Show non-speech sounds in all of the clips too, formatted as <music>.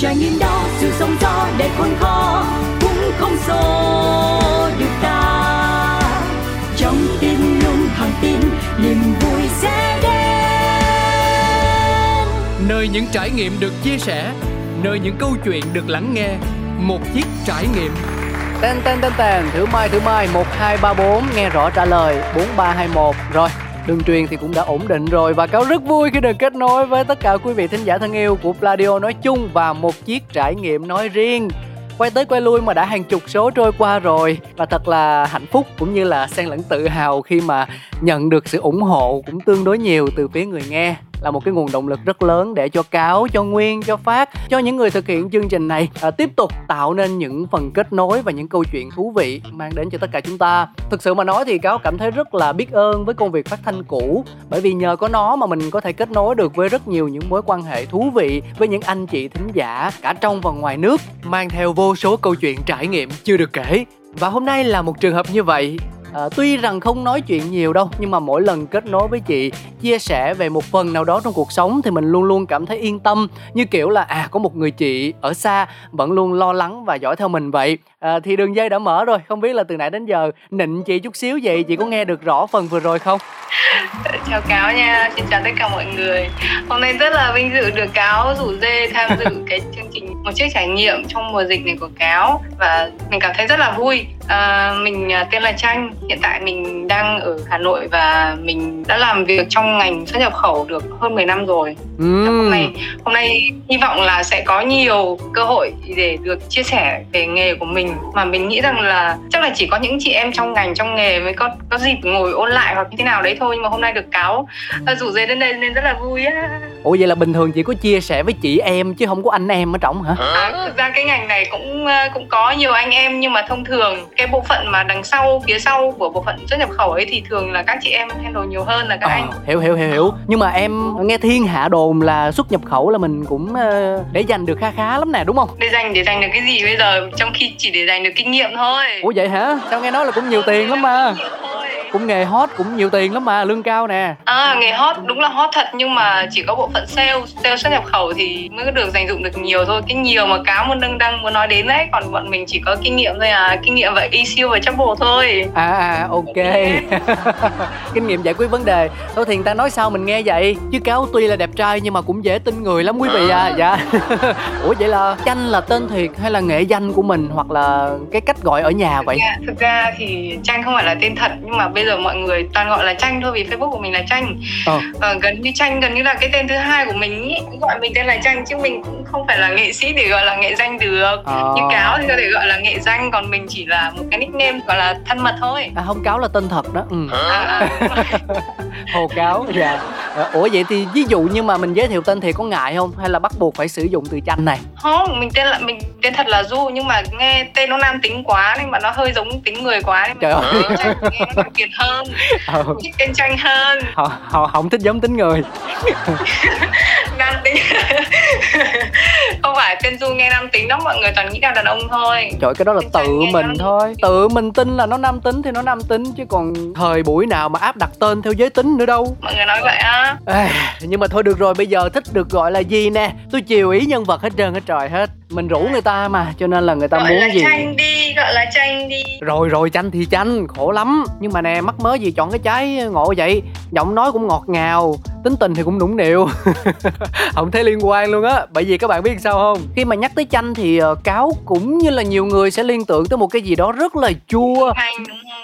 trải nghiệm đó sự sống gió để khôn khó cũng không xô được ta. Trong tim luôn thẳng tin niềm vui sẽ đến. Nơi những trải nghiệm được chia sẻ nơi những câu chuyện được lắng nghe một chiếc trải nghiệm. Tên tên tên tên thử mai thử mai một hai ba bốn nghe rõ trả lời bốn ba hai một rồi đường truyền thì cũng đã ổn định rồi và cáo rất vui khi được kết nối với tất cả quý vị thính giả thân yêu của Pladio nói chung và một chiếc trải nghiệm nói riêng. Quay tới quay lui mà đã hàng chục số trôi qua rồi và thật là hạnh phúc cũng như là xen lẫn tự hào khi mà nhận được sự ủng hộ cũng tương đối nhiều từ phía người nghe là một cái nguồn động lực rất lớn để cho cáo cho nguyên cho phát cho những người thực hiện chương trình này à, tiếp tục tạo nên những phần kết nối và những câu chuyện thú vị mang đến cho tất cả chúng ta. Thực sự mà nói thì cáo cảm thấy rất là biết ơn với công việc phát thanh cũ bởi vì nhờ có nó mà mình có thể kết nối được với rất nhiều những mối quan hệ thú vị với những anh chị thính giả cả trong và ngoài nước mang theo vô số câu chuyện trải nghiệm chưa được kể. Và hôm nay là một trường hợp như vậy À, tuy rằng không nói chuyện nhiều đâu nhưng mà mỗi lần kết nối với chị chia sẻ về một phần nào đó trong cuộc sống thì mình luôn luôn cảm thấy yên tâm. Như kiểu là à có một người chị ở xa vẫn luôn lo lắng và dõi theo mình vậy à, thì đường dây đã mở rồi không biết là từ nãy đến giờ nịnh chị chút xíu vậy chị có nghe được rõ phần vừa rồi không? Chào cáo nha xin chào tất cả mọi người. Hôm nay rất là vinh dự được cáo rủ dê tham dự <laughs> cái chương trình một chiếc trải nghiệm trong mùa dịch này của cáo. Và mình cảm thấy rất là vui. À, mình tên là tranh hiện tại mình đang ở hà nội và mình đã làm việc trong ngành xuất nhập khẩu được hơn 10 năm rồi. Ừ. hôm nay hôm nay hy vọng là sẽ có nhiều cơ hội để được chia sẻ về nghề của mình mà mình nghĩ rằng là chắc là chỉ có những chị em trong ngành trong nghề mới có có dịp ngồi ôn lại hoặc như thế nào đấy thôi nhưng mà hôm nay được cáo. À, rủ dê đến đây nên rất là vui á. Ủa vậy là bình thường chị có chia sẻ với chị em chứ không có anh em ở trong hả? À, thực ra cái ngành này cũng à, cũng có nhiều anh em nhưng mà thông thường cái bộ phận mà đằng sau phía sau của bộ phận xuất nhập khẩu ấy thì thường là các chị em handle nhiều hơn là các Ờ, anh. hiểu hiểu hiểu hiểu. Nhưng mà em nghe thiên hạ đồn là xuất nhập khẩu là mình cũng ờ, để dành được kha khá lắm nè đúng không? Để dành để dành được cái gì bây giờ? Trong khi chỉ để dành được kinh nghiệm thôi. Ủa vậy hả? Sao nghe nói là cũng nhiều tiền lắm mà cũng nghề hot cũng nhiều tiền lắm mà lương cao nè. À, nghề hot đúng là hot thật nhưng mà chỉ có bộ phận sale sale xuất nhập khẩu thì mới có được dành dụng được nhiều thôi. Cái nhiều mà cáo muốn đang đang muốn nói đến đấy còn bọn mình chỉ có kinh nghiệm thôi à kinh nghiệm và ECU và chấp bộ thôi. À à ok. <laughs> Kinh nghiệm giải quyết vấn đề. Thôi thì người ta nói sao mình nghe vậy? Chứ cáo tuy là đẹp trai nhưng mà cũng dễ tin người lắm quý vị à. Dạ. <laughs> Ủa vậy là chanh là tên thiệt hay là nghệ danh của mình hoặc là cái cách gọi ở nhà vậy? Dạ, thực ra thì tranh không phải là tên thật nhưng mà bây giờ mọi người toàn gọi là tranh thôi vì facebook của mình là tranh Ờ. Ờ, gần như tranh gần như là cái tên thứ hai của mình ý. gọi mình tên là tranh chứ mình cũng không phải là nghệ sĩ để gọi là nghệ danh được Ờ. như cáo thì có thể gọi là nghệ danh còn mình chỉ là một cái nickname gọi là thân mật thôi à không cáo là tên thật đó ừ. à, à, <laughs> hồ cáo dạ Ờ, ủa vậy thì ví dụ như mà mình giới thiệu tên thì có ngại không hay là bắt buộc phải sử dụng từ tranh này không mình tên là mình tên thật là du nhưng mà nghe tên nó nam tính quá nên mà nó hơi giống tính người quá nên Trời ơi. thích tranh nghe nó đặc biệt hơn ờ, thích tên tranh hơn. Họ, họ không thích giống tính người. <laughs> Nam tính. <laughs> Không phải tên du nghe nam tính đó mọi người toàn nghĩ là đàn ông thôi. Trời cái đó là tự tranh mình thôi. tự mình tin là nó nam tính thì nó nam tính chứ còn thời buổi nào mà áp đặt tên theo giới tính nữa đâu. Mọi người nói vậy á. Ê, nhưng mà thôi được rồi bây giờ thích được gọi là gì nè? Tôi chiều ý nhân vật hết trơn hết trời hết. Mình rủ người ta mà cho nên là người ta gọi là muốn gì? tranh đi gọi là tranh đi. Rồi rồi chanh thì chanh khổ lắm. Nhưng mà nè mắc mớ gì chọn cái trái ngộ vậy. Giọng nói cũng ngọt ngào tính tình thì cũng nũng nịu. <laughs> Không thấy liên quan luôn á. Bởi vì các bạn biết sao không? Khi mà nhắc tới chanh thì ờ, cáo cũng như là nhiều người sẽ liên tưởng tới một cái gì đó rất là chua.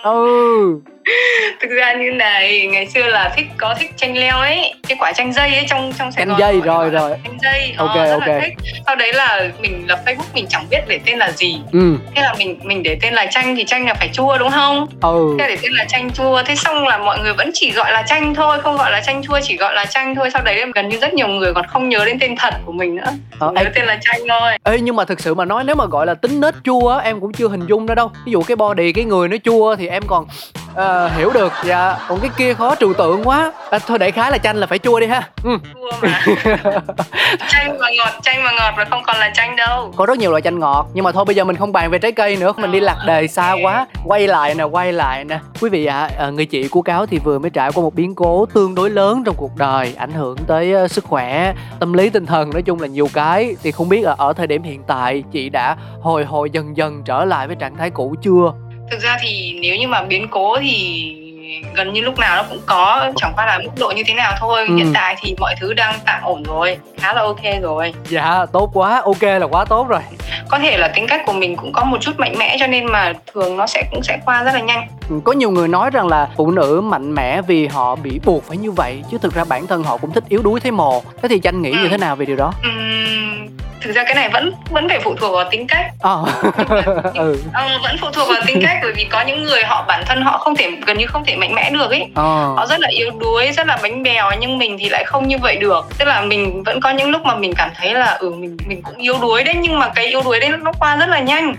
Ừ <laughs> thực ra như này ngày xưa là thích có thích chanh leo ấy cái quả chanh dây ấy trong trong Sài Chanh dây, rồi, rồi. chanh dây Ok, ờ, rất ok. là thích. Sau đấy là mình lập Facebook mình chẳng biết để tên là gì. Ừ. Thế là mình mình để tên là chanh thì chanh là phải chua đúng không? Ừ. Thế là để tên là chanh chua thế xong là mọi người vẫn chỉ gọi là chanh thôi không gọi là chanh chua chỉ gọi là chanh thôi. Sau đấy gần như rất nhiều người còn không nhớ đến tên thật của mình nữa. Ờ, nhớ ê, tên là chanh thôi. Ê nhưng mà thực sự mà nói nếu mà gọi là tính nết chua á em cũng chưa hình dung ra đâu. Ví dụ cái body cái người nó chua thì em còn à, hiểu được. Dạ. Còn cái kia khó trừu tượng quá. À, thôi đại khái là chanh là phải chua đi ha. Ừ. chua mà. <laughs> Chanh mà ngọt chanh mà ngọt mà không còn là chanh đâu. Có rất nhiều loại chanh ngọt nhưng mà thôi bây giờ mình không bàn về trái cây nữa mình đi lạc đề xa quá. Quay lại nè quay lại nè. Quý vị ạ à, người chị của cáo thì vừa mới trải qua một biến cố tương đối lớn trong cuộc đời ảnh hưởng tới uh, sức khỏe tâm lý tinh thần nói chung là nhiều cái. Thì không biết là ở thời điểm hiện tại chị đã hồi hồi dần dần trở lại với trạng thái cũ chưa thực ra thì nếu như mà biến cố thì gần như lúc nào nó cũng có chẳng qua là mức độ như thế nào thôi. Ừ. hiện tại thì mọi thứ đang tạm ổn rồi khá là ok rồi. Dạ tốt quá ok là quá tốt rồi. Có thể là tính cách của mình cũng có một chút mạnh mẽ cho nên mà thường nó sẽ cũng sẽ qua rất là nhanh. Ừ, có nhiều người nói rằng là phụ nữ mạnh mẽ vì họ bị buộc phải như vậy chứ thực ra bản thân họ cũng thích yếu đuối thấy mồ. Thế thì chanh nghĩ ừ. như thế nào về điều đó? Ừ, thực ra cái này vẫn vẫn phải phụ thuộc vào tính cách. Ờ. <laughs> Ừ. ờ, vẫn phụ thuộc vào tính cách bởi vì có những người họ bản thân họ không thể gần như không thể mạnh mẽ được ấy ờ. họ rất là yếu đuối rất là bánh bèo nhưng mình thì lại không như vậy được. Tức là mình vẫn có những lúc mà mình cảm thấy là ừ mình mình cũng yếu đuối đấy nhưng mà cái yếu đuối đấy nó qua rất là nhanh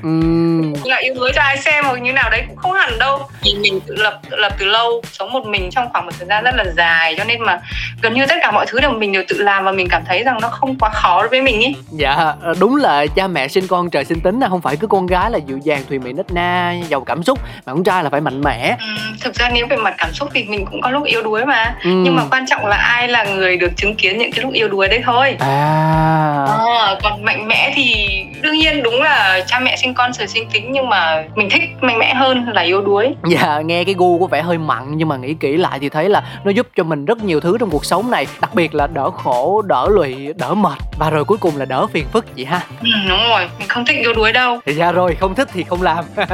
ừ. là yếu đuối cho ai xem hoặc như nào đấy cũng không hẳn đâu. Vì mình tự lập tự lập từ lâu sống một mình trong khoảng một thời gian rất là dài. Cho nên mà gần như tất cả mọi thứ đều mình đều tự làm và mình cảm thấy rằng nó không quá khó đối với mình ấy dạ Ờ, đúng là cha mẹ sinh con trời sinh tính là không phải cứ con gái là dịu dàng thùy mị nết na giàu cảm xúc mà con trai là phải mạnh mẽ. Ừ, thực ra nếu về mặt cảm xúc thì mình cũng có lúc yếu đuối mà. Ừ. nhưng mà quan trọng là ai là người được chứng kiến những cái lúc yếu đuối đấy thôi. À, à còn mạnh mẽ thì đương nhiên đúng là cha mẹ sinh con trời sinh tính nhưng mà mình thích mạnh mẽ hơn là yếu đuối. Dạ nghe cái gu có vẻ hơi mặn nhưng mà nghĩ kỹ lại thì thấy là nó giúp cho mình rất nhiều thứ trong cuộc sống này đặc biệt là đỡ khổ đỡ lụy đỡ mệt và rồi cuối cùng là đỡ phiền phức chị ha. Ừ, đúng rồi mình không thích yếu đuối đâu. Thì ra rồi không thích thì không làm. <laughs>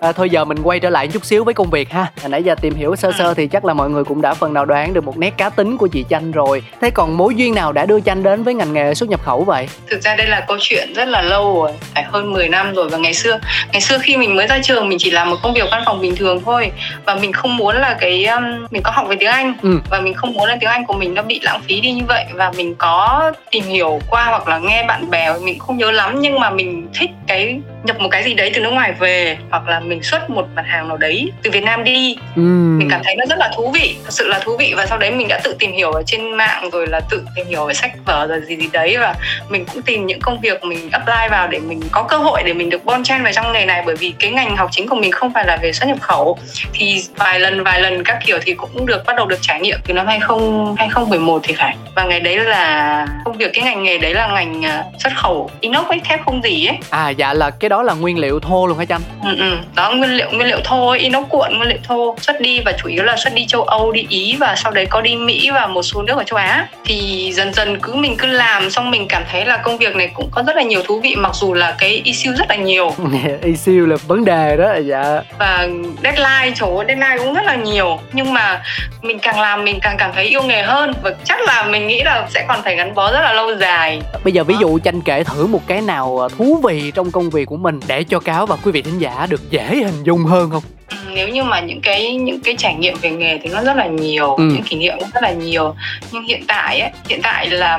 À, thôi giờ mình quay trở lại chút xíu với công việc ha. À, nãy giờ tìm hiểu sơ sơ ừ. thì chắc là mọi người cũng đã phần nào đoán được một nét cá tính của chị chanh rồi. Thế còn mối duyên nào đã đưa chanh đến với ngành nghề xuất nhập khẩu vậy? Thực ra đây là câu chuyện rất là lâu rồi phải hơn 10 năm rồi và ngày xưa ngày xưa khi mình mới ra trường mình chỉ làm một công việc văn phòng bình thường thôi. Và mình không muốn là cái um, mình có học về tiếng Anh. Ừ. và mình không muốn là tiếng Anh của mình nó bị lãng phí đi như vậy. Và mình có tìm hiểu qua hoặc là nghe bạn bè mình không nhớ lắm. Nhưng mà mình thích cái nhập một cái gì đấy từ nước ngoài về. Hoặc là mình xuất một mặt hàng nào đấy từ Việt Nam đi. Ừ. mình cảm thấy nó rất là thú vị. Thật sự là thú vị. Và sau đấy mình đã tự tìm hiểu ở trên mạng rồi là tự tìm hiểu về sách vở rồi gì gì đấy. Và mình cũng tìm những công việc mình apply vào để mình có cơ hội để mình được bon chen vào trong nghề này bởi vì cái ngành học chính của mình không phải là về xuất nhập khẩu. Thì vài lần vài lần các kiểu thì cũng được bắt đầu được trải nghiệm từ năm 20 2011 thì phải. Và ngày đấy là công việc cái ngành nghề đấy là ngành à, xuất khẩu. Inox ấy thép không gì ấy. À dạ là cái đó là nguyên liệu thô luôn hả chanh ừ, ừ. đó nguyên liệu nguyên liệu thô inox cuộn nguyên liệu thô. Xuất đi và chủ yếu là xuất đi châu âu đi ý và sau đấy có đi mỹ và một số nước ở châu á. Thì dần dần cứ mình cứ làm xong mình cảm thấy là công việc này cũng có rất là nhiều thú vị mặc dù là cái issue rất là nhiều <laughs> issue là vấn đề đó dạ. Và deadline chỗ deadline cũng rất là nhiều. Nhưng mà mình càng làm mình càng cảm thấy yêu nghề hơn. Và chắc là mình nghĩ là sẽ còn phải gắn bó rất là lâu dài. Bây giờ ví dụ chanh kể thử một cái nào thú vị trong công việc của mình để cho cáo và quý vị thính giả được dễ hình dung hơn không? Ừ, nếu như mà những cái những cái trải nghiệm về nghề thì nó rất là nhiều ừ. những kỷ niệm rất là nhiều. Nhưng hiện tại ấy hiện tại là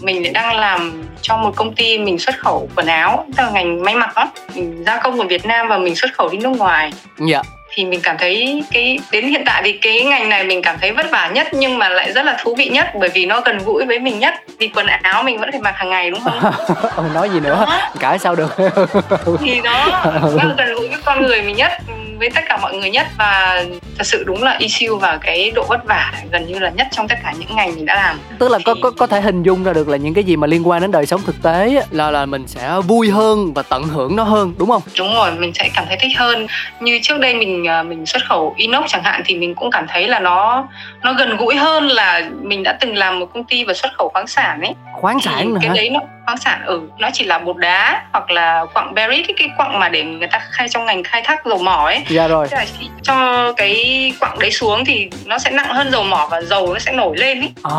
mình đang làm trong một công ty mình xuất khẩu quần áo tức là ngành may mặc đó mình gia công ở Việt Nam và mình xuất khẩu đi nước ngoài dạ thì mình cảm thấy cái đến hiện tại thì cái ngành này mình cảm thấy vất vả nhất nhưng mà lại rất là thú vị nhất bởi vì nó gần gũi với mình nhất vì quần áo mình vẫn phải mặc hàng ngày đúng không? <laughs> Ông nói gì nữa? Đó. Cãi sao được? thì đó <laughs> nó gần gũi với con người mình nhất với tất cả mọi người nhất và thật sự đúng là issue và cái độ vất vả gần như là nhất trong tất cả những ngành mình đã làm. Tức là thì... có có có thể hình dung ra được là những cái gì mà liên quan đến đời sống thực tế là là mình sẽ vui hơn và tận hưởng nó hơn đúng không? Đúng rồi mình sẽ cảm thấy thích hơn. Như trước đây mình à, mình xuất khẩu inox chẳng hạn thì mình cũng cảm thấy là nó nó gần gũi hơn là mình đã từng làm một công ty và xuất khẩu khoáng sản ấy. Khoáng sản nữa cái hả? đấy nó khoáng sản ừ nó chỉ là bột đá hoặc là quặng berry cái cái quặng mà để người ta khai trong ngành khai thác dầu mỏ ấy dạ rồi. Là khi cho cái quặng đấy xuống thì nó sẽ nặng hơn dầu mỏ và dầu nó sẽ nổi lên ấy à.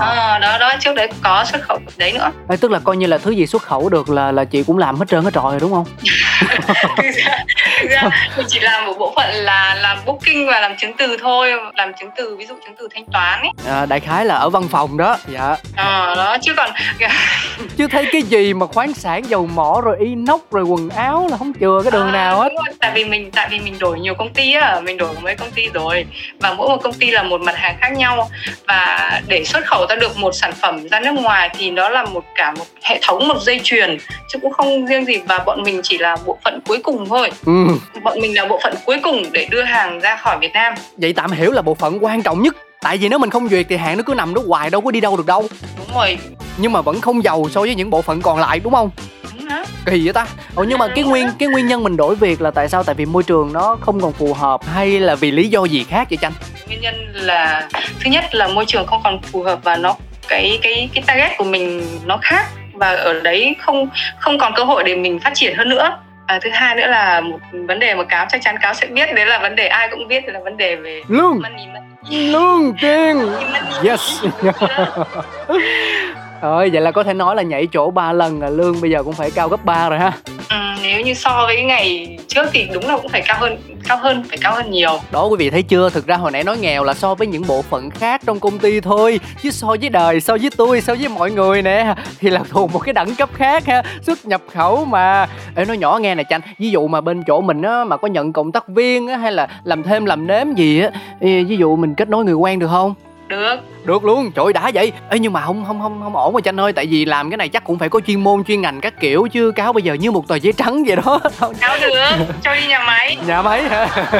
à đó đó trước đấy có xuất khẩu đấy nữa. Ê, tức là coi như là thứ gì xuất khẩu được là là chị cũng làm hết trơn hết trọi rồi đúng không? <laughs> Thực ra, thực ra mình chỉ làm một bộ phận là làm booking và làm chứng từ thôi làm chứng từ ví dụ chứng từ thanh toán ấy à, đại khái là ở văn phòng đó. Dạ. Ờ đó chứ còn <laughs> chứ thấy cái gì mà khoáng sản dầu mỏ rồi inox rồi quần áo là không chừa cái đường à, nào hết. tại vì mình tại vì mình đổi nhiều công ty á mình đổi mấy công ty rồi. Và mỗi một công ty là một mặt hàng khác nhau. Và để xuất khẩu ra được một sản phẩm ra nước ngoài thì nó là một cả một hệ thống một dây chuyền chứ cũng không riêng gì. Và bọn mình chỉ là bộ phận cuối cùng thôi. Ừ. bọn mình là bộ phận cuối cùng để đưa hàng ra khỏi Việt Nam. Vậy tạm hiểu là bộ phận quan trọng nhất. Tại vì nếu mình không duyệt thì hàng nó cứ nằm đó hoài đâu có đi đâu được đâu. Đúng rồi. Nhưng mà vẫn không giàu so với những bộ phận còn lại đúng không kỳ vậy ta? Ồ nhưng mà cái nguyên cái nguyên nhân mình đổi việc là tại sao? Tại vì môi trường nó không còn phù hợp hay là vì lý do gì khác vậy chanh? Nguyên nhân là thứ nhất là môi trường không còn phù hợp và nó cái cái cái target của mình nó khác và ở đấy không không còn cơ hội để mình phát triển hơn nữa. À, thứ hai nữa là một vấn đề mà cáo chắc chắn cáo sẽ biết đấy là vấn đề ai cũng biết là vấn đề về lương! Money, money. lương tiền yes <laughs> Rồi vậy là có thể nói là nhảy chỗ 3 lần là lương bây giờ cũng phải cao gấp 3 rồi ha. Ừ, nếu như so với ngày trước thì đúng là cũng phải cao hơn cao hơn phải cao hơn nhiều. Đó quý vị thấy chưa? Thực ra hồi nãy nói nghèo là so với những bộ phận khác trong công ty thôi. Chứ so với đời so với tôi so với mọi người nè. Thì là thuộc một cái đẳng cấp khác ha. Xuất nhập khẩu mà. Ê, nói nhỏ nghe nè chanh. Ví dụ mà bên chỗ mình á mà có nhận cộng tác viên á hay là làm thêm làm nếm gì á ví dụ mình kết nối người quen được không được. Được luôn trời đã vậy. Ê, nhưng mà không không không không ổn mà chanh ơi tại vì làm cái này chắc cũng phải có chuyên môn chuyên ngành các kiểu chứ cáo bây giờ như một tờ giấy trắng vậy đó. <laughs> Cáo được. Cho đi nhà máy. Nhà máy hả? <laughs>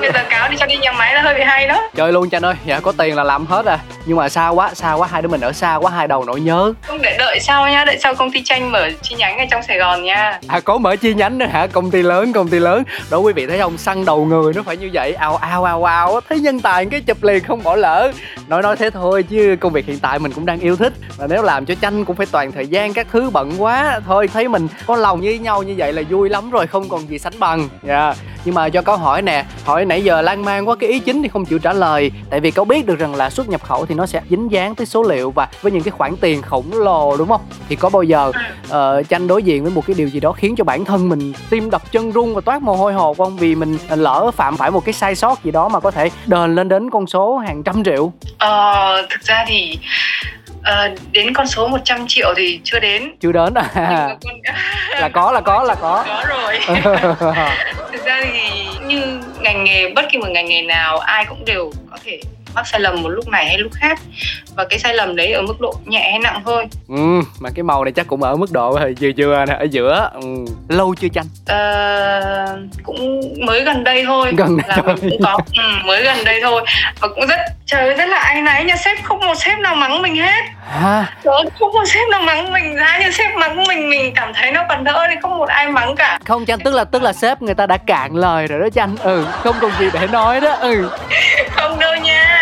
Bây giờ cáo đi cho đi nhà máy là hơi bị hay đó. Chơi luôn chanh ơi dạ có tiền là làm hết à. Nhưng mà xa quá xa quá hai đứa mình ở xa quá hai đầu nỗi nhớ. Không để đợi sau nha đợi sau công ty tranh mở chi nhánh ở trong sài gòn nha. À có mở chi nhánh nữa hả? Công ty lớn công ty lớn. Đó quý vị thấy không? Săn đầu người nó phải như vậy. Ao ao ao ao. Thấy nhân tài cái chụp liền không bỏ lỡ nói nói thế thôi chứ công việc hiện tại mình cũng đang yêu thích. Và nếu làm cho tranh cũng phải toàn thời gian, các thứ bận quá. Thôi thấy mình có lòng với nhau như vậy là vui lắm rồi, không còn gì sánh bằng. Dạ. yeah nhưng mà cho câu hỏi nè hỏi nãy giờ lan man quá cái ý chính thì không chịu trả lời. Tại vì câu biết được rằng là xuất nhập khẩu thì nó sẽ dính dáng tới số liệu và với những cái khoản tiền khổng lồ đúng không? Thì có bao giờ uh, tranh đối diện với một cái điều gì đó khiến cho bản thân mình tim đập chân run và toát mồ hôi hột không? Vì mình lỡ phạm phải một cái sai sót gì đó mà có thể đền lên đến con số hàng trăm triệu. Ờ, thực ra thì uh, đến con số 100 triệu thì chưa đến. Chưa đến à? <laughs> Là có là có là có. <laughs> Có rồi <laughs> thực ra thì như ngành nghề, bất kỳ một ngành nghề nào, ai cũng đều có thể mắc sai lầm một lúc này hay lúc khác. Và cái sai lầm đấy ở mức độ nhẹ hay nặng thôi. Ừ mà cái màu này chắc cũng ở mức độ vừa vừa nè ở giữa. Ừ. lâu chưa chanh? Ờ, cũng mới gần đây thôi. Gần đây là thôi. mình cũng có ừ, mới gần đây thôi. Và cũng rất trời rất là anh náy nha. Sếp không một sếp nào mắng mình hết. À. Trời không một sếp nào mắng mình ra như sếp mắng mình mình cảm thấy nó còn đỡ thì không một ai mắng cả. Không chanh tức là tức là sếp người ta đã cạn lời rồi đó chanh. Ừ không còn gì để nói đó. Ừ. <laughs> Không đâu nha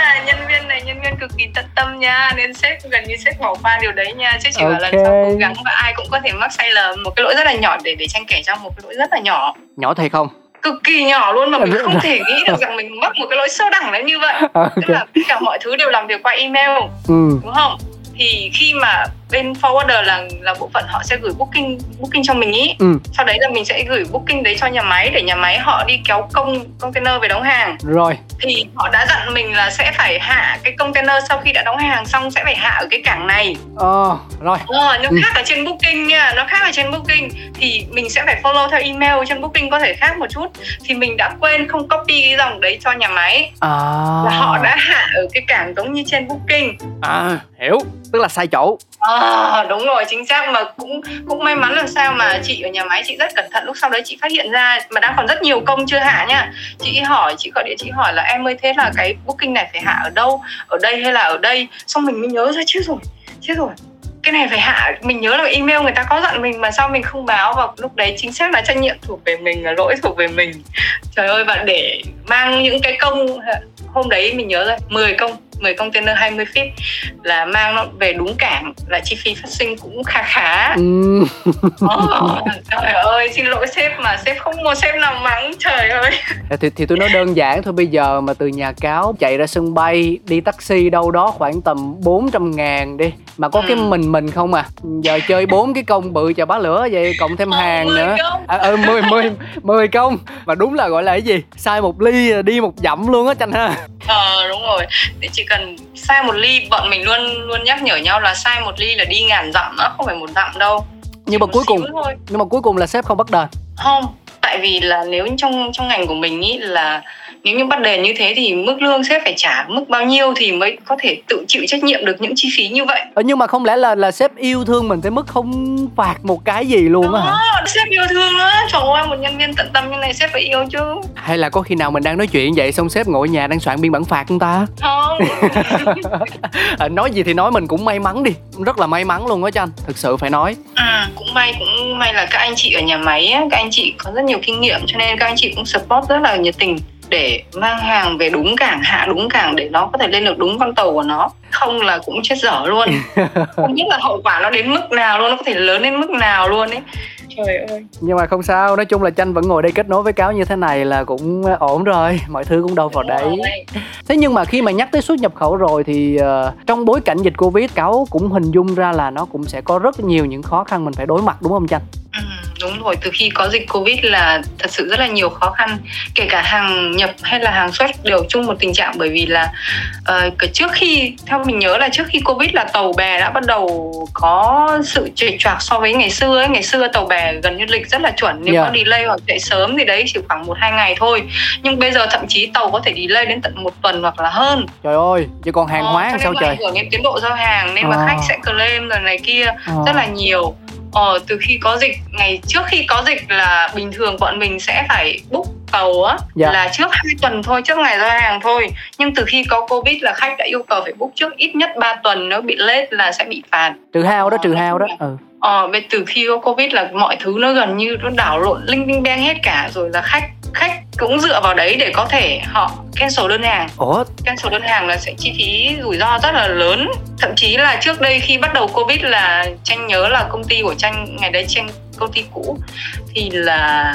cực kỳ tận tâm nha. Nên sếp gần như sếp bỏ qua điều đấy nha. Sếp chỉ okay. bảo lần sau cố gắng và ai cũng có thể mắc sai lầm. Một cái lỗi rất là nhỏ để để tranh kể trong một cái lỗi rất là nhỏ. Nhỏ thiệt không? Cực kỳ nhỏ luôn mà mình <laughs> không thể nghĩ được rằng mình mắc một cái lỗi sâu đẳng đến như vậy. <laughs> Okay. tức là tất cả mọi thứ đều làm việc qua email ừ. đúng không? Thì khi mà bên forwarder là là bộ phận họ sẽ gửi booking booking cho mình ý. Ừ. sau đấy là mình sẽ gửi booking đấy cho nhà máy để nhà máy họ đi kéo công container về đóng hàng. Rồi. Thì họ đã dặn mình là sẽ phải hạ cái container sau khi đã đóng hàng xong sẽ phải hạ ở cái cảng này. Ờ rồi. Ờ, nó ừ. khác ở trên booking nha nó khác ở trên booking. Thì mình sẽ phải follow theo email trên booking có thể khác một chút. Thì mình đã quên không copy cái dòng đấy cho nhà máy. À. là họ đã hạ ở cái cảng giống như trên booking. À hiểu. Tức là sai chỗ. À, Ờ, đúng rồi, chính xác. Mà cũng cũng may mắn làm sao mà chị ở nhà máy chị rất cẩn thận. Lúc sau đấy chị phát hiện ra mà đang còn rất nhiều công chưa hạ nha. Chị hỏi, chị gọi điện, chị hỏi là em ơi, thế là cái booking này phải hạ ở đâu? Ở đây hay là ở đây? Xong mình mới nhớ ra chứ rồi chứ rồi. Cái này phải hạ. Mình nhớ là email người ta có dặn mình mà sao mình không báo? Và lúc đấy chính xác là trách nhiệm thuộc về mình, là lỗi thuộc về mình. Trời ơi và để mang những cái công, hôm đấy mình nhớ rồi 10 công. 10 container 20 feet là mang nó về đúng cảng là chi phí phát sinh cũng khá khá. Ừ. oh, trời ơi xin lỗi sếp mà sếp không một sếp nào mắng trời ơi. Thì thì tôi nói đơn giản thôi bây giờ mà từ nhà cáo chạy ra sân bay đi taxi đâu đó khoảng tầm 400 ngàn đi mà có ừ. cái mình mình không à? Giờ chơi bốn cái công bự chà bá lửa vậy cộng thêm hàng nữa. à, ừ mười mười mười công. Mà đúng là gọi là cái gì? Sai một ly đi một dặm luôn á chanh ha. Ờ đúng rồi. Chỉ cần sai một ly bọn mình luôn luôn nhắc nhở nhau là sai một ly là đi ngàn dặm đó không phải một dặm đâu nhưng mà cuối cùng thôi. nhưng mà cuối cùng là sếp không bắt đền không tại vì là nếu trong trong ngành của mình ý là nếu như bắt đền như thế thì mức lương sếp phải trả mức bao nhiêu thì mới có thể tự chịu trách nhiệm được những chi phí như vậy? Ờ, nhưng mà không lẽ là là sếp yêu thương mình tới mức không phạt một cái gì luôn á hả? Sếp yêu thương á. Trời ơi một nhân viên tận tâm như này sếp phải yêu chứ. Hay là có khi nào mình đang nói chuyện vậy xong sếp ngồi nhà đang soạn biên bản phạt không ta? Không. À, <laughs> nói gì thì nói mình cũng may mắn đi. Rất là may mắn luôn á chanh thực sự phải nói. À cũng may cũng may là các anh chị ở nhà máy á các anh chị có rất nhiều kinh nghiệm cho nên các anh chị cũng support rất là nhiệt tình để mang hàng về đúng cảng hạ đúng cảng để nó có thể lên được đúng con tàu của nó. Không là cũng chết dở luôn. <laughs> Không biết là hậu quả nó đến mức nào luôn nó có thể lớn đến mức nào luôn ấy. Trời ơi. Nhưng mà không sao nói chung là tranh vẫn ngồi đây kết nối với cáo như thế này là cũng ổn rồi <laughs> mọi thứ cũng đâu vào đấy. thế nhưng mà khi mà nhắc tới xuất nhập khẩu rồi thì uh, trong bối cảnh dịch covid cáo cũng hình dung ra là nó cũng sẽ có rất nhiều những khó khăn mình phải đối mặt đúng không tranh ừ đúng rồi. Từ khi có dịch covid là thật sự rất là nhiều khó khăn. Kể cả hàng nhập hay là hàng xuất đều chung một tình trạng bởi vì là uh, trước khi theo mình nhớ là trước khi covid là tàu bè đã bắt đầu có sự trệ choạc so với ngày xưa ấy. Ngày xưa tàu bè gần như lịch rất là chuẩn. Nếu yeah. có delay hoặc chạy sớm thì đấy chỉ khoảng một hai ngày thôi. Nhưng bây giờ thậm chí tàu có thể delay đến tận một tuần hoặc là hơn. Trời ơi chứ còn hàng ờ, hóa sao trời? ảnh hưởng đến tiến độ giao hàng. Nên à. mà khách sẽ claim rồi này kia à. rất là nhiều Ờ, từ khi có dịch ngày trước khi có dịch là bình thường bọn mình sẽ phải book tàu á dạ. là trước hai tuần thôi trước ngày ra hàng thôi nhưng từ khi có covid là khách đã yêu cầu phải book trước ít nhất 3 tuần nếu bị late là sẽ bị phạt trừ hao đó trừ hao đó ừ. ờ về từ khi có covid là mọi thứ nó gần như nó đảo lộn linh tinh beng hết cả rồi là khách khách cũng dựa vào đấy để có thể họ cancel đơn hàng. Ủa? cancel đơn hàng là sẽ chi phí rủi ro rất là lớn. Thậm chí là trước đây khi bắt đầu covid là tranh nhớ là công ty của tranh ngày đấy tranh công ty cũ thì là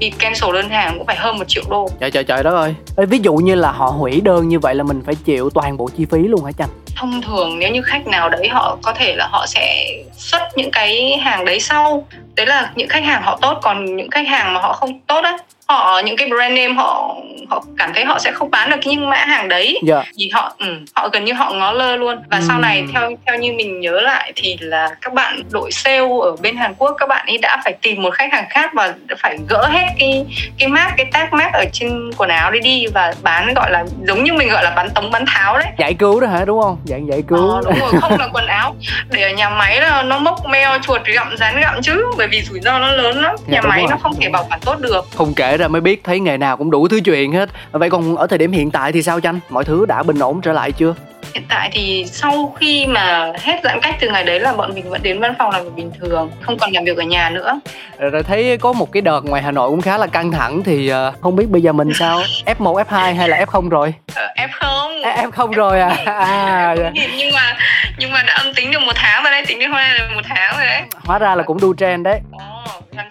vì cancel đơn hàng cũng phải hơn một triệu đô. Trời trời trời đó ơi. Ê, ví dụ như là họ hủy đơn như vậy là mình phải chịu toàn bộ chi phí luôn hả chanh? Thông thường nếu như khách nào đấy họ có thể là họ sẽ xuất những cái hàng đấy sau. Đấy là những khách hàng họ tốt còn những khách hàng mà họ không tốt á họ những cái brand name họ họ cảm thấy họ sẽ không bán được những mã hàng đấy yeah. Dạ. thì họ ừ, họ gần như họ ngó lơ luôn và mm. sau này theo theo như mình nhớ lại thì là các bạn đội sale ở bên Hàn Quốc các bạn ấy đã phải tìm một khách hàng khác và phải gỡ hết cái cái mác cái tag mác ở trên quần áo đi đi và bán gọi là giống như mình gọi là bán tống bán tháo đấy giải cứu đó hả đúng không dạng giải cứu ờ, đúng rồi không là <laughs> quần áo để ở nhà máy là nó mốc meo chuột gặm rán gặm chứ bởi vì rủi ro nó lớn lắm dạ, nhà máy rồi. nó không thể bảo quản tốt được không kể ra mới biết thấy nghề nào cũng đủ thứ chuyện hết. Vậy còn ở thời điểm hiện tại thì sao chanh? Mọi thứ đã bình ổn trở lại chưa? Hiện tại thì sau khi mà hết giãn cách từ ngày đấy là bọn mình vẫn đến văn phòng làm việc bình thường không còn làm việc ở nhà nữa. Rồi thấy có một cái đợt ngoài hà nội cũng khá là căng thẳng thì uh, không biết bây giờ mình sao? <laughs> F 1 f 2 hay là f 0 rồi? Ờ, f 0 f 0 rồi à, à dạ. nhưng mà nhưng mà đã âm tính được một tháng rồi đấy tính đến hôm nay là một tháng rồi đấy. Hóa ra là cũng đu trend đấy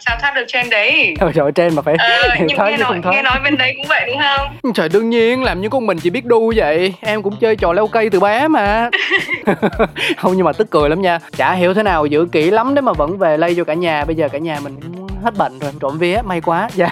sao thoát được trend đấy? Trời ơi trend mà phải ờ, <laughs> nhưng thoát nghe nói, nghe nói bên đấy cũng vậy đúng không? Trời đương nhiên làm như con mình chỉ biết đu vậy. Em cũng chơi trò leo cây từ bé mà. <laughs> Không nhưng mà tức cười lắm nha. Chả hiểu thế nào giữ kỹ lắm đấy mà vẫn về lây cho cả nhà. Bây giờ cả nhà mình hết bệnh rồi trộm vía may quá dạ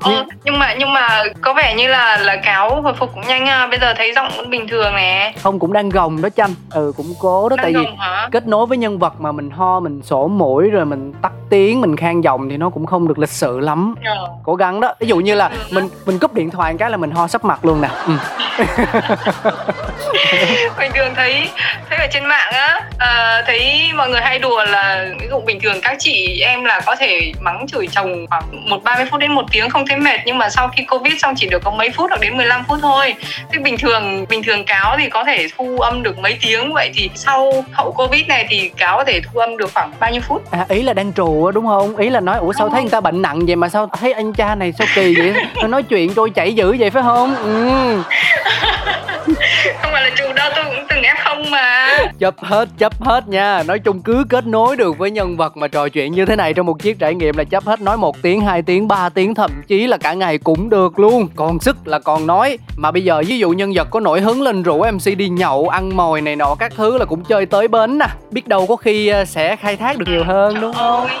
ờ, nhưng mà nhưng mà có vẻ như là là cáo hồi phục cũng nhanh à. bây giờ thấy giọng cũng bình thường nè không cũng đang gồng đó chanh ừ cũng cố đó đang tại vì hả? kết nối với nhân vật mà mình ho mình sổ mũi rồi mình tắt tiếng mình khang giọng thì nó cũng không được lịch sự lắm ờ. cố gắng đó ví dụ như là mình mình cúp điện thoại cái là mình ho sắp mặt luôn nè ừ. <laughs> bình thường thấy thấy ở trên mạng á uh, thấy mọi người hay đùa là ví dụ bình thường các chị em là có thể mắng chửi chồng khoảng một ba mươi phút đến một tiếng không thấy mệt nhưng mà sau khi covid xong chỉ được có mấy phút hoặc đến 15 phút thôi. Thế bình thường bình thường cáo thì có thể thu âm được mấy tiếng. Vậy thì sau hậu covid này thì cáo có thể thu âm được khoảng bao nhiêu phút? À, ý là đang trù đúng không? Ý là nói ủa sao thấy người ta bệnh nặng vậy mà sao thấy anh cha này sao kỳ vậy? Nói chuyện trôi chảy dữ vậy phải không? Ừ. <laughs> Không phải là chủ đâu tôi cũng từng f mà. Chấp hết chấp hết nha. Nói chung cứ kết nối được với nhân vật mà trò chuyện như thế này trong một chiếc trải nghiệm là chấp hết nói một tiếng hai tiếng ba tiếng thậm chí là cả ngày cũng được luôn. Còn sức là còn nói. Mà bây giờ ví dụ nhân vật có nổi hứng lên rủ mc đi nhậu ăn mồi này nọ các thứ là cũng chơi tới bến nè. Biết đâu có khi ờ, sẽ khai thác được nhiều hơn đúng không? <laughs>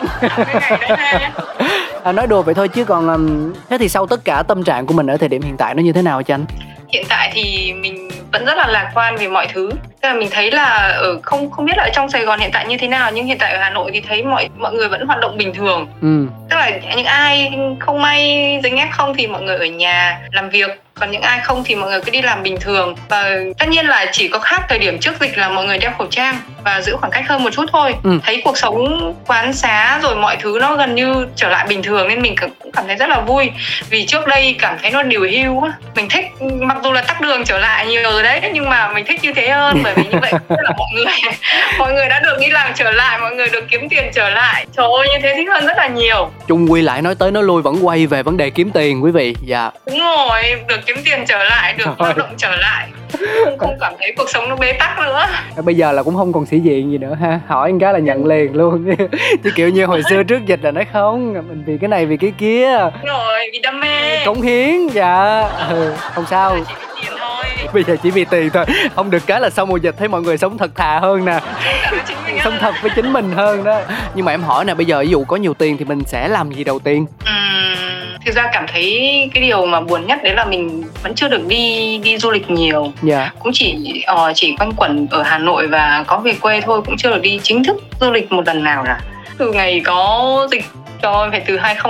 À, nói đùa vậy thôi chứ còn thế thì sau tất cả tâm trạng của mình ở thời điểm hiện tại nó như thế nào chanh? Hiện tại thì mình vẫn rất là lạc quan về mọi thứ. Tức là mình thấy là ở không không biết là ở trong Sài Gòn hiện tại như thế nào nhưng hiện tại ở Hà Nội thì thấy mọi mọi người vẫn hoạt động bình thường. Ừ. Tức là những ai không may dính ép không thì mọi người ở nhà làm việc còn những ai không thì mọi người cứ đi làm bình thường. Và tất nhiên là chỉ có khác thời điểm trước dịch là mọi người đeo khẩu trang và giữ khoảng cách hơn một chút thôi. Ừ. thấy cuộc sống quán xá rồi mọi thứ nó gần như trở lại bình thường nên mình cũng cảm thấy rất là vui. Vì trước đây cảm thấy nó điều hưu á. Mình thích mặc dù là tắc đường trở lại nhiều rồi đấy nhưng mà mình thích như thế hơn bởi vì như vậy tức là mọi người. <laughs> Mọi người đã được đi làm trở lại mọi người được kiếm tiền trở lại. Trời ơi như thế thích hơn rất là nhiều. Chung quy lại nói tới nói lui vẫn quay về vấn đề kiếm tiền quý vị. Dạ. Đúng rồi được kiếm tiền trở lại được lao động trở lại. Không, không cảm thấy cuộc sống nó bế tắc nữa. Bây giờ là cũng không còn sĩ diện gì nữa ha. Hỏi một cái là nhận liền luôn. <laughs> Chứ kiểu như hồi xưa trước dịch là nói không mình vì cái này vì cái kia. Đúng rồi vì đam mê. Cống hiến dạ. Ừ, không sao. Chỉ vì tiền thôi <laughs> bây giờ chỉ vì tiền thôi. Không được cái là sau mùa dịch thấy mọi người sống thật thà hơn nè. <laughs> Sống thật với chính mình hơn đó. Nhưng mà em hỏi nè bây giờ ví dụ có nhiều tiền thì mình sẽ làm gì đầu tiên? Ừm, thực ra cảm thấy cái điều mà buồn nhất đấy là mình vẫn chưa được đi đi du lịch nhiều. Dạ. Cũng chỉ ờ, chỉ quanh quẩn ở Hà Nội và có về quê thôi cũng chưa được đi chính thức du lịch một lần nào cả từ ngày có dịch cho phải từ 20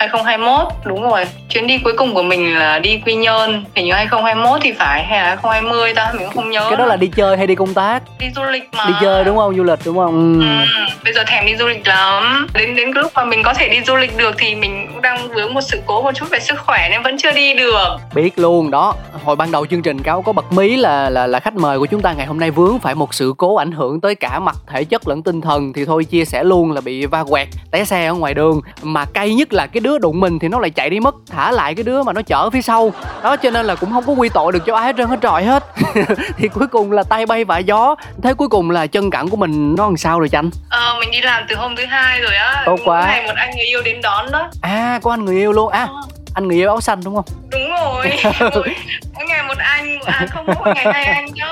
2021 đúng rồi. Chuyến đi cuối cùng của mình là đi Quy Nhơn. Hình như 2021 thì phải hay là 2020 ta? Mình cũng không nhớ. Cái đó là đi chơi hay đi công tác? Đi du lịch mà. Đi chơi đúng không? Du lịch đúng không? Ừ. Ừ, bây giờ thèm đi du lịch lắm. Đến đến lúc mà mình có thể đi du lịch được thì mình cũng đang vướng một sự cố một chút về sức khỏe nên vẫn chưa đi được. Biết luôn đó. Hồi ban đầu chương trình cáo có bật mí là là là khách mời của chúng ta ngày hôm nay vướng phải một sự cố ảnh hưởng tới cả mặt thể chất lẫn tinh thần. Thì thôi chia sẻ luôn là bị va quẹt té xe ở ngoài đường. Mà cay nhất là cái đứa đụng mình thì nó lại chạy đi mất thả lại cái đứa mà nó chở phía sau. Đó cho nên là cũng không có quy tội được cho ai hết trơn hết trọi hết. <laughs> Thì cuối cùng là tay bay vạ gió. Thế cuối cùng là chân cẳng của mình nó làm sao rồi chanh ờ, mình đi làm từ hôm thứ hai rồi á. Tốt quá. Ngày một anh người yêu đến đón đó. À có anh người yêu luôn. À Ờ, anh người yêu áo xanh đúng không? Đúng rồi. Mỗi, <laughs> mỗi ngày một anh à không mỗi ngày hai anh chứ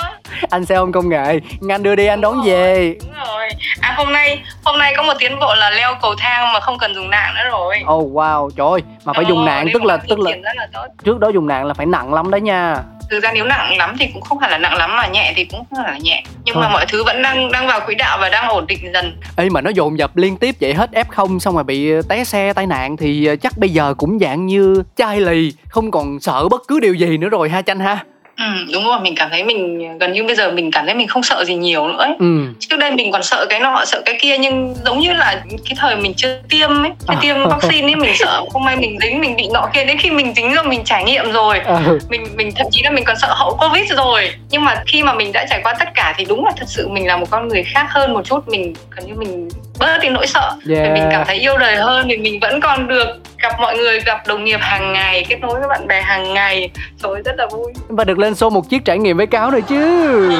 anh xe ôm công nghệ. Anh đưa đi anh đón về. đúng rồi. À hôm nay hôm nay có một tiến bộ là leo cầu thang mà không cần dùng nạn nữa rồi. Oh wow trời ơi mà phải Ờ, dùng nạn nên tức một là tức là là tốt. trước đó dùng nạn là phải nặng lắm đấy nha thực ra nếu nặng lắm thì cũng không phải là nặng lắm mà nhẹ thì cũng không phải là nhẹ. Nhưng Thôi. mà mọi thứ vẫn đang đang vào quỹ đạo và đang ổn định dần. Ê mà nó dồn dập liên tiếp vậy hết F0 xong rồi bị té xe tai nạn thì ờ, chắc bây giờ cũng dạng như chai lì không còn sợ bất cứ điều gì nữa rồi ha chanh ha ừ, đúng rồi mình cảm thấy mình gần như bây giờ mình cảm thấy mình không sợ gì nhiều nữa ấy. ừ. Trước đây mình còn sợ cái nọ sợ cái kia nhưng giống như là cái thời mình chưa tiêm ấy chưa À. tiêm vaccine ấy mình sợ <laughs> không may mình dính mình bị nọ kia. Đến khi mình dính rồi mình trải nghiệm rồi ừ. mình mình thậm chí là mình còn sợ hậu covid rồi. Nhưng mà khi mà mình đã trải qua tất cả thì đúng là thật sự mình là một con người khác hơn một chút. Mình gần như mình bớt đi nỗi sợ. Yeah. mình cảm thấy yêu đời hơn vì mình vẫn còn được gặp mọi người gặp đồng nghiệp hàng ngày kết nối với bạn bè hàng ngày. Rồi rất là vui. Và được lên show một chiếc trải nghiệm với cáo nữa chứ.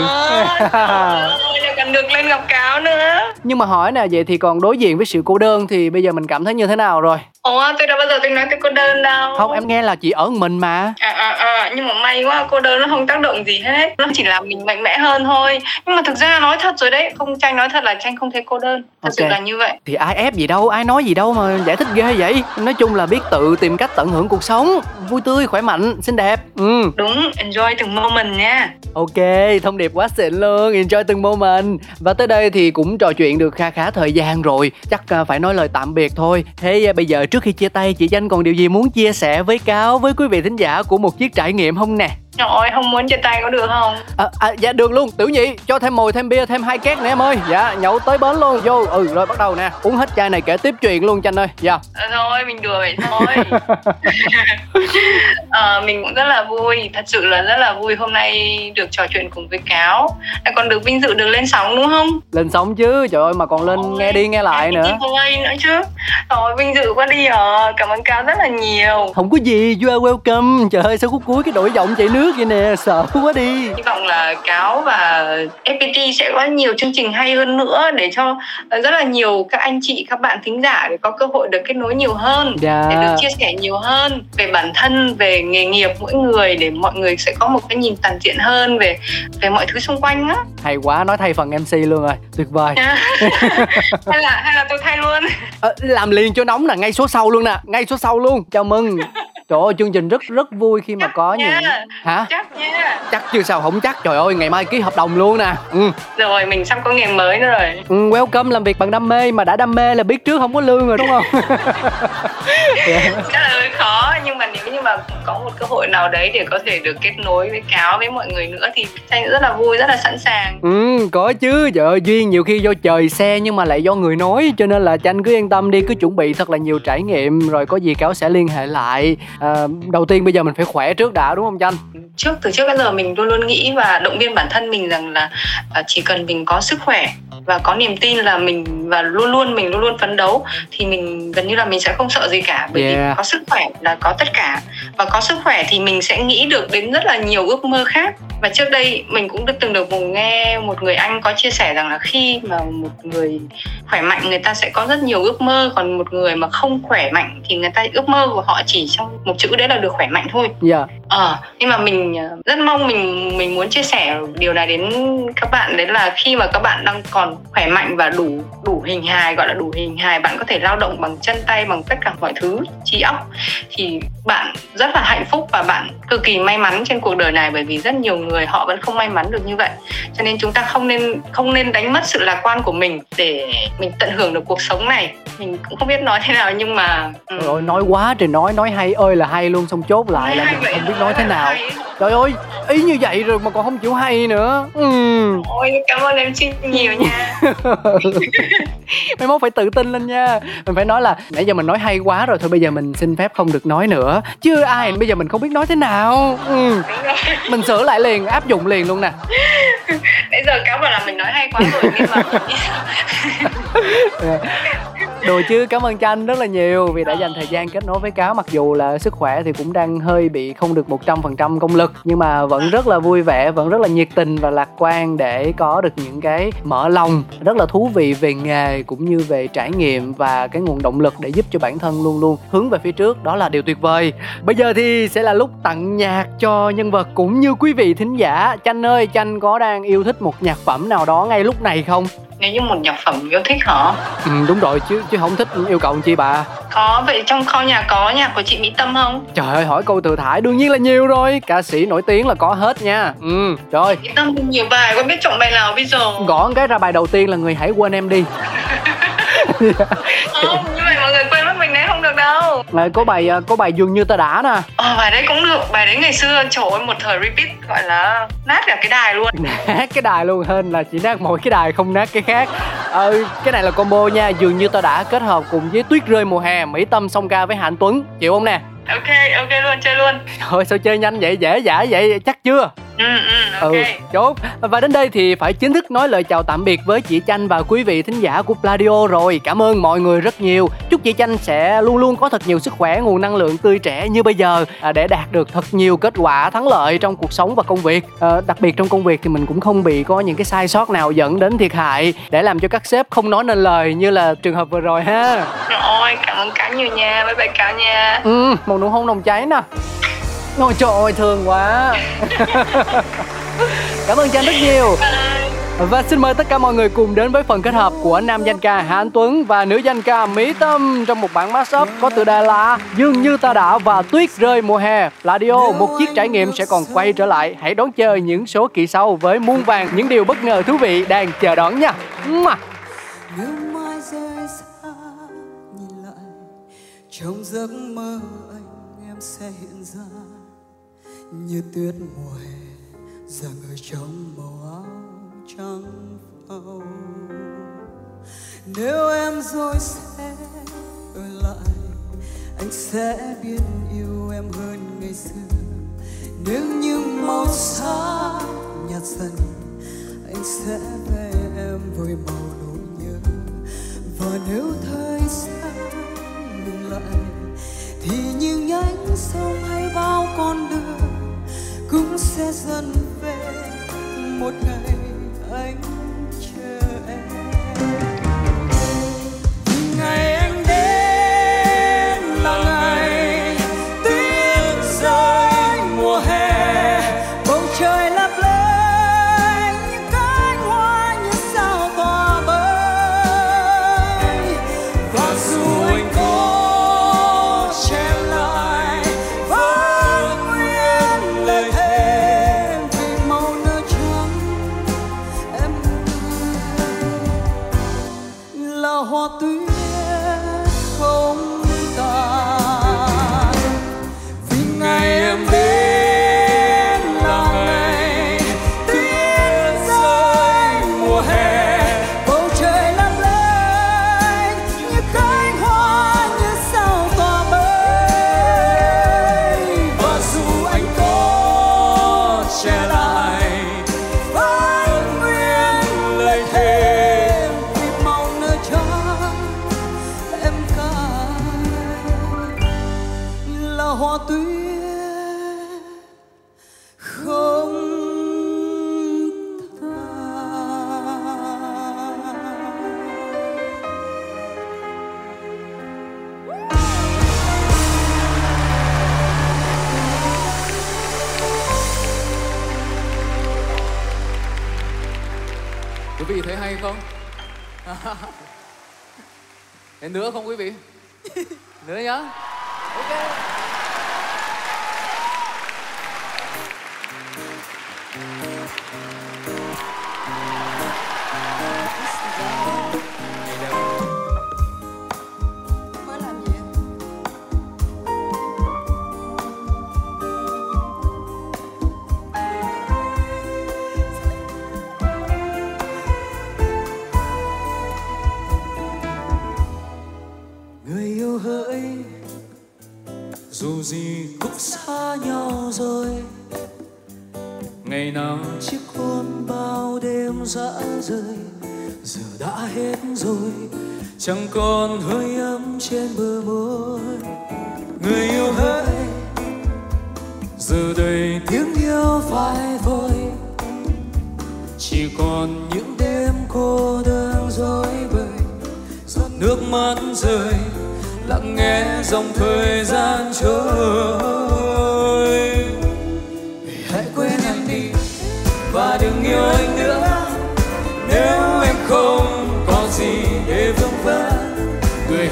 Ôi, <laughs> lại còn được lên gặp cáo nữa. Nhưng mà hỏi nè vậy thì còn đối diện với sự cô đơn thì bây giờ mình cảm thấy như thế nào rồi Ồ, tôi đã bao giờ tôi nói tôi cô đơn đâu. Không em nghe là chị ở mình mà. À, à, à, nhưng mà may quá cô đơn nó không tác động gì hết. Nó chỉ làm mình mạnh mẽ hơn thôi. Nhưng mà thực ra nói thật rồi đấy không tranh nói thật là tranh không thấy cô đơn. Thật sự Ok. là như vậy. Thì ai ép gì đâu ai nói gì đâu mà giải thích ghê vậy. Nói chung là biết tự tìm cách tận hưởng cuộc sống. Vui tươi khỏe mạnh xinh đẹp. Ừ. Đúng enjoy từng moment nha. Ok, thông điệp quá xịn luôn, enjoy từng moment. Và tới đây thì cũng trò chuyện được kha khá thời gian rồi. Chắc à, phải nói lời tạm biệt thôi. Thế à, bây giờ trước khi chia tay, chị Danh còn điều gì muốn chia sẻ với Cáo Với quý vị thính giả của một chiếc trải nghiệm không nè? Trời ơi, không muốn chia tay có được không? à, à, Dạ được luôn, tiểu nhị, cho thêm mồi, thêm bia, thêm hai két nè em ơi. Dạ, nhậu tới bến luôn, vô Ừ, rồi bắt đầu nè, uống hết chai này kể tiếp chuyện luôn Chanh ơi. Dạ. Ờ, thôi, mình đùa vậy thôi. <laughs> Ờ, Mình cũng rất là vui, thật sự là rất là vui hôm nay được trò chuyện cùng với Cáo. Lại còn được vinh dự được lên sóng đúng không? Lên sóng chứ, trời ơi mà còn lên Ôi, nghe đi nghe lại nữa. giveaway nữa chứ. Rồi, vinh dự quá đi à Cảm ơn Cáo rất là nhiều. Không có gì, you are welcome. Trời ơi sao khúc cuối cái đổi giọng chạy nước nước vậy nè sợ quá đi. Hy vọng là cáo và FPT sẽ có nhiều chương trình hay hơn nữa để cho rất là nhiều các anh chị các bạn thính giả để có cơ hội được kết nối nhiều hơn dạ. để được chia sẻ nhiều hơn về bản thân về nghề nghiệp mỗi người để mọi người sẽ có một cái nhìn toàn diện hơn về về mọi thứ xung quanh á. Hay quá nói thay phần MC luôn rồi tuyệt vời. <laughs> Hay là hay là tôi thay luôn. À, làm liền cho nóng nè ngay số sau luôn nè ngay số sau luôn chào mừng Trời ơi chương trình rất rất vui khi mà chắc có nha. những hả? Chắc nha. Chắc chứ sao không chắc. Trời ơi ngày mai ký hợp đồng luôn nè. Ừ. Rồi mình sắp có nghề mới nữa rồi. Ừ, welcome làm việc bằng đam mê mà đã đam mê là biết trước không có lương rồi đúng không? yeah. Chắc là hơi khó nhưng mà nếu như mà có một cơ hội nào đấy để có thể được kết nối với cáo với mọi người nữa thì anh rất là vui rất là sẵn sàng. Ừ có chứ. Trời ơi duyên nhiều khi do trời xe nhưng mà lại do người nói cho nên là chanh cứ yên tâm đi cứ chuẩn bị thật là nhiều trải nghiệm rồi có gì cáo sẽ liên hệ lại à, đầu tiên bây giờ mình phải khỏe trước đã đúng không chanh? Trước từ trước đến giờ mình luôn luôn nghĩ và động viên bản thân mình rằng là à, chỉ cần mình có sức khỏe và có niềm tin là mình và luôn luôn mình luôn luôn phấn đấu thì mình gần như là mình sẽ không sợ gì cả. Bởi yeah. vì có sức khỏe là có tất cả. Và có sức khỏe thì mình sẽ nghĩ được đến rất là nhiều ước mơ khác. Và trước đây mình cũng được từng được một nghe một người anh có chia sẻ rằng là khi mà một người khỏe mạnh người ta sẽ có rất nhiều ước mơ. Còn một người mà không khỏe mạnh thì người ta ước mơ của họ chỉ trong một chữ đấy là được khỏe mạnh thôi. Dạ. Yeah. Ờ, nhưng mà mình rất mong mình mình muốn chia sẻ điều này đến các bạn đấy là khi mà các bạn đang còn khỏe mạnh và đủ đủ hình hài gọi là đủ hình hài bạn có thể lao động bằng chân tay bằng tất cả mọi thứ trí óc thì bạn rất là hạnh phúc và bạn cực kỳ may mắn trên cuộc đời này bởi vì rất nhiều người họ vẫn không may mắn được như vậy cho nên chúng ta không nên không nên đánh mất sự lạc quan của mình để mình tận hưởng được cuộc sống này mình cũng không biết nói thế nào nhưng mà ừ. rồi nói quá trời nói nói hay ơi là hay luôn xong chốt lại là mình không biết nói thế nào. Trời ơi ý như vậy rồi mà còn không chịu hay nữa. Ừ. ôi cảm ơn em xin nhiều nha. <laughs> Mai mốt phải tự tin lên nha. Mình phải nói là nãy giờ mình nói hay quá rồi thôi bây giờ mình xin phép không được nói nữa. Chứ ai bây giờ mình không biết nói thế nào. Ừ. mình sửa lại liền áp dụng liền luôn nè. Bây giờ cáo bảo là mình nói hay quá rồi nhưng mà <laughs> đùa chứ, cảm ơn chanh rất là nhiều vì đã dành thời gian kết nối với cáo mặc dù là sức khỏe thì cũng đang hơi bị không được một trăm phần trăm công lực, nhưng mà vẫn rất là vui vẻ, vẫn rất là nhiệt tình và lạc quan để có được những cái mở lòng rất là thú vị về nghề cũng như về trải nghiệm và cái nguồn động lực để giúp cho bản thân luôn luôn hướng về phía trước. Đó là điều tuyệt vời. Bây giờ thì sẽ là lúc tặng nhạc cho nhân vật cũng như quý vị thính giả. Chanh ơi, chanh có đang yêu thích một nhạc phẩm nào đó ngay lúc này không? Nếu như một nhạc phẩm yêu thích hả? Ừ đúng rồi chứ chứ không thích yêu cầu chi bà. Có vậy trong kho nhà có nhạc của chị mỹ tâm không? Trời ơi hỏi câu thừa thải đương nhiên là nhiều rồi. Ca sĩ nổi tiếng là có hết nha. Ừ rồi. Mỹ tâm nhiều bài có biết chọn bài nào bây giờ? Gõ cái ra bài đầu tiên là người hãy quên em đi. <laughs> Không như vậy mọi người quên mình đấy không được đâu. À, có bài có bài dường như ta đã nè. Ờ bài đấy cũng được bài đấy ngày xưa trời ơi một thời repeat gọi là nát cả cái đài luôn. <laughs> Nát cái đài luôn hơn là chỉ nát mỗi cái đài không nát cái khác. Ờ cái này là combo nha dường như ta đã kết hợp cùng với tuyết rơi mùa hè mỹ tâm song ca với hạnh tuấn chịu không nè? Ok ok luôn chơi luôn. Thôi sao chơi nhanh vậy? Dễ dãi vậy chắc chưa ừ ừ ừ, chốt. Và đến đây thì phải chính thức nói lời chào tạm biệt với chị chanh và quý vị thính giả của pladio rồi. Cảm ơn mọi người rất nhiều. Chúc chị chanh sẽ luôn luôn có thật nhiều sức khỏe nguồn năng lượng tươi trẻ như bây giờ à, để đạt được thật nhiều kết quả thắng lợi trong cuộc sống và công việc. À, đặc biệt trong công việc thì mình cũng không bị có những cái sai sót nào dẫn đến thiệt hại để làm cho các sếp không nói nên lời như là trường hợp vừa rồi ha. Rồi cảm ơn cáo nhiều nha bye bye cáo nha ừ một nụ hôn nồng cháy nè Ôi trời ơi thương quá <laughs> Cảm ơn Trang rất nhiều và xin mời tất cả mọi người cùng đến với phần kết hợp của nam danh ca Hà Anh Tuấn và nữ danh ca Mỹ Tâm trong một bản mashup có tựa đề là Dương như ta đã và tuyết rơi mùa hè. Radio, một chiếc trải nghiệm sẽ còn quay trở lại. Hãy đón chờ những số kỳ sau với muôn vàng những điều bất ngờ thú vị đang chờ đón nha. trong giấc mơ anh em sẽ hiện như tuyết mùa hè rằng ở trong màu áo trắng phau nếu em rồi sẽ ở lại, anh sẽ biết yêu em hơn ngày xưa. Nếu như màu xa nhạt dần, anh sẽ về em với màu nỗi nhớ. Và nếu thời gian ngừng lại, thì những nhánh sông hay bao con đường sẽ dần về một ngày. 것들 chẳng còn hơn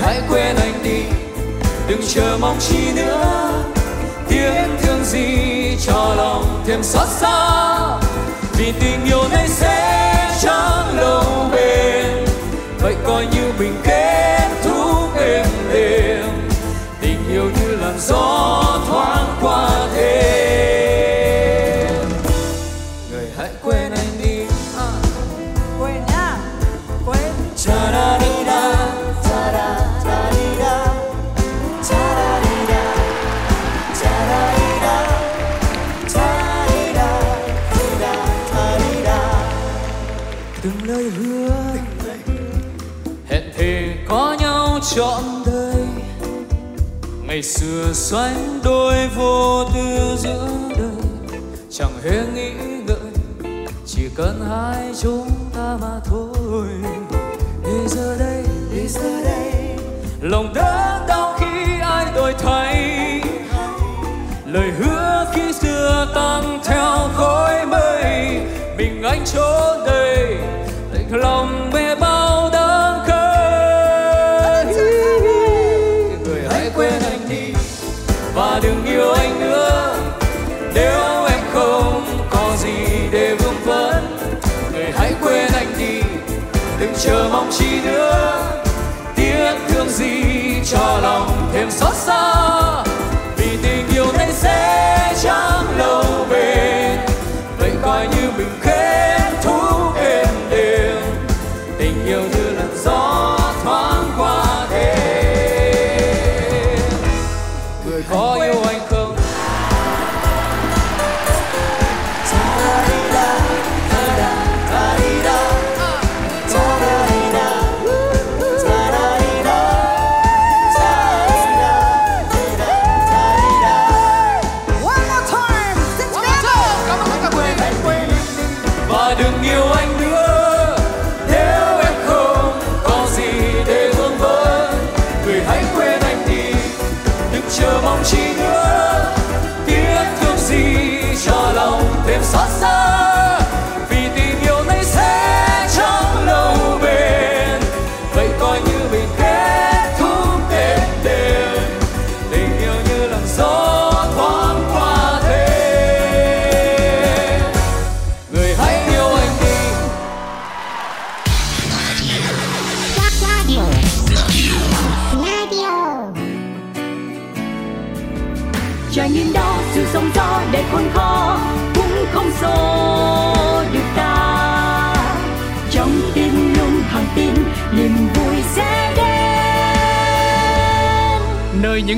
hãy quên anh đi. Đừng chờ mong chi nữa. Tiếng thương gì cho lòng thêm xót xa. Vì tình yêu này sẽ chẳng lâu bền. Vậy coi như mình kết thúc êm đềm. Tình yêu như làn gió thoáng qua thế ngày xưa xoay đôi vô tư giữa đời, chẳng hề nghĩ ngợi, chỉ cần hai chúng ta mà thôi. Đi giờ đây, đi giờ đây. Lòng đớn đau khi ai đổi thay. Lời hứa khi xưa tan theo khói mây, mình anh chỗ đây.